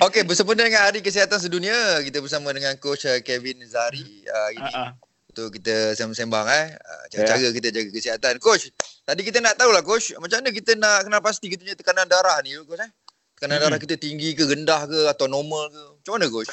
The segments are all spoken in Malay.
Okey, bersempena dengan Hari Kesihatan Sedunia, kita bersama dengan Coach uh, Kevin Zari uh, ini. Ah, ah. Untuk kita sembang-sembang eh. Uh, cara-cara kita jaga kesihatan. Coach, tadi kita nak tahulah Coach, macam mana kita nak kenal pasti kita punya tekanan darah ni Coach eh? Tekanan Hmm. darah kita tinggi ke, rendah ke atau normal ke? Macam mana Coach?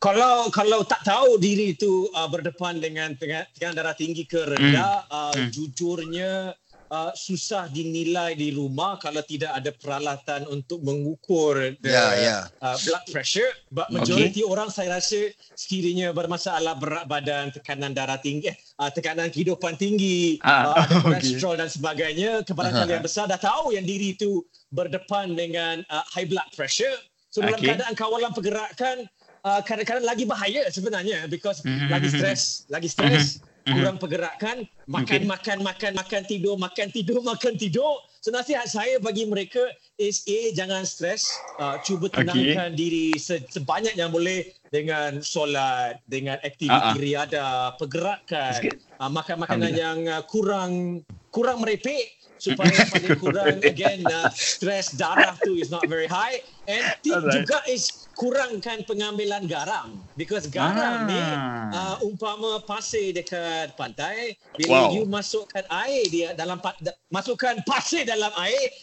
Kalau kalau tak tahu diri itu uh, berdepan dengan tekanan darah tinggi ke rendah, uh, Hmm. jujurnya uh, susah dinilai di rumah kalau tidak ada peralatan untuk mengukur the, Ya, ya. Uh, blood pressure. But majority orang saya rasa sekiranya bermasalah berat badan, tekanan darah tinggi, eh, uh, tekanan kehidupan tinggi, Ah, uh, ada okay. kolesterol dan sebagainya, kebanyakan yang besar dah tahu yang diri itu berdepan dengan uh, high blood pressure. So dalam Okay. keadaan kawalan pergerakan uh, kadang-kadang lagi bahaya sebenarnya because Mhm. lagi stres, lagi stres, Mhm. Kurang pergerakan, makan Okay. makan makan makan tidur, makan tidur, makan tidur. So nasihat saya bagi mereka is A jangan stres, uh, cuba Okay. tenangkan diri se- sebanyak yang boleh dengan solat, dengan aktiviti Ah, ah. riada, pergerakan, uh, makan makanan yang uh, kurang kurang merepek supaya paling kurang again uh, stres darah tu is not very high and tip Alright. juga is kurangkan pengambilan garam because garam Ah. ni uh, umpama pasir dekat pantai bila Wow. you masukkan air dia dalam masukkan pasir dalam air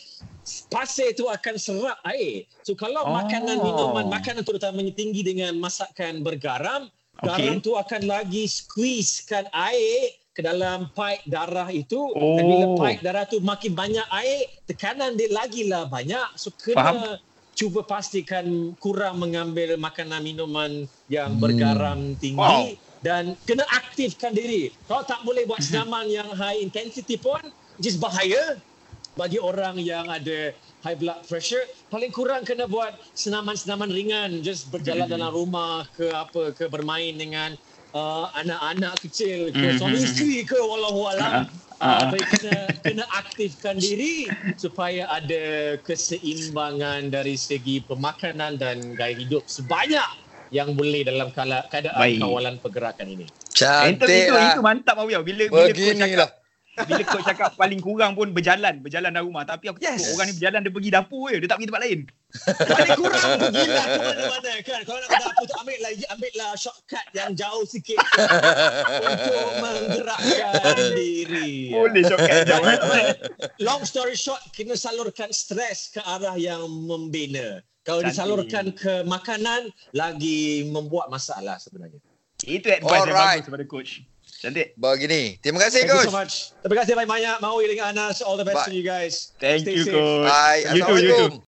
pasir tu akan serap air so kalau Oh. makanan minuman makanan terutamanya tinggi dengan masakan bergaram Okay. garam tu akan lagi squeezekan air ke dalam pipe darah itu Oh. dan bila pipe darah tu makin banyak air tekanan dia lagilah banyak so kena Faham. Cuba pastikan kurang mengambil makanan minuman yang Hmm. bergaram tinggi Wow. dan kena aktifkan diri kalau tak boleh buat senaman yang high intensity pun just bahaya bagi orang yang ada high blood pressure paling kurang kena buat senaman-senaman ringan just berjalan dalam rumah ke apa ke bermain dengan uh, anak-anak kecil ke suami isteri ke walau alam Ah, ah. uh, tapi kena kena aktifkan diri supaya ada keseimbangan dari segi pemakanan dan gaya hidup sebanyak yang boleh dalam kala, keadaan Baik. kawalan pergerakan ini. Itu, Cantik itu, lah. itu mantap Awiya. Bila, bila coach Begini cakap, lah. Bila coach cakap paling kurang pun berjalan, berjalan dalam rumah. Tapi aku Yes. orang ni berjalan dia pergi dapur je, dia tak pergi tempat lain. Paling kurang pergilah ke mana-mana kan. Kalau nak ke dapur tu ambil lah, ambil lah shortcut yang jauh sikit untuk menggerakkan diri. Boleh shortcut jauh. But Long story short, kena salurkan stres ke arah yang membina. Kalau Cantik. disalurkan ke makanan, lagi membuat masalah sebenarnya. Itu advice yang Alright. bagus daripada coach. Cantik. Begini. Terima kasih Thank you Coach. so much. Terima kasih banyak-banyak. Maui dengan Anas. All the best Bye. to you guys. Thank Stay you safe. coach. Bye. You too, you too. Assalamualaikum.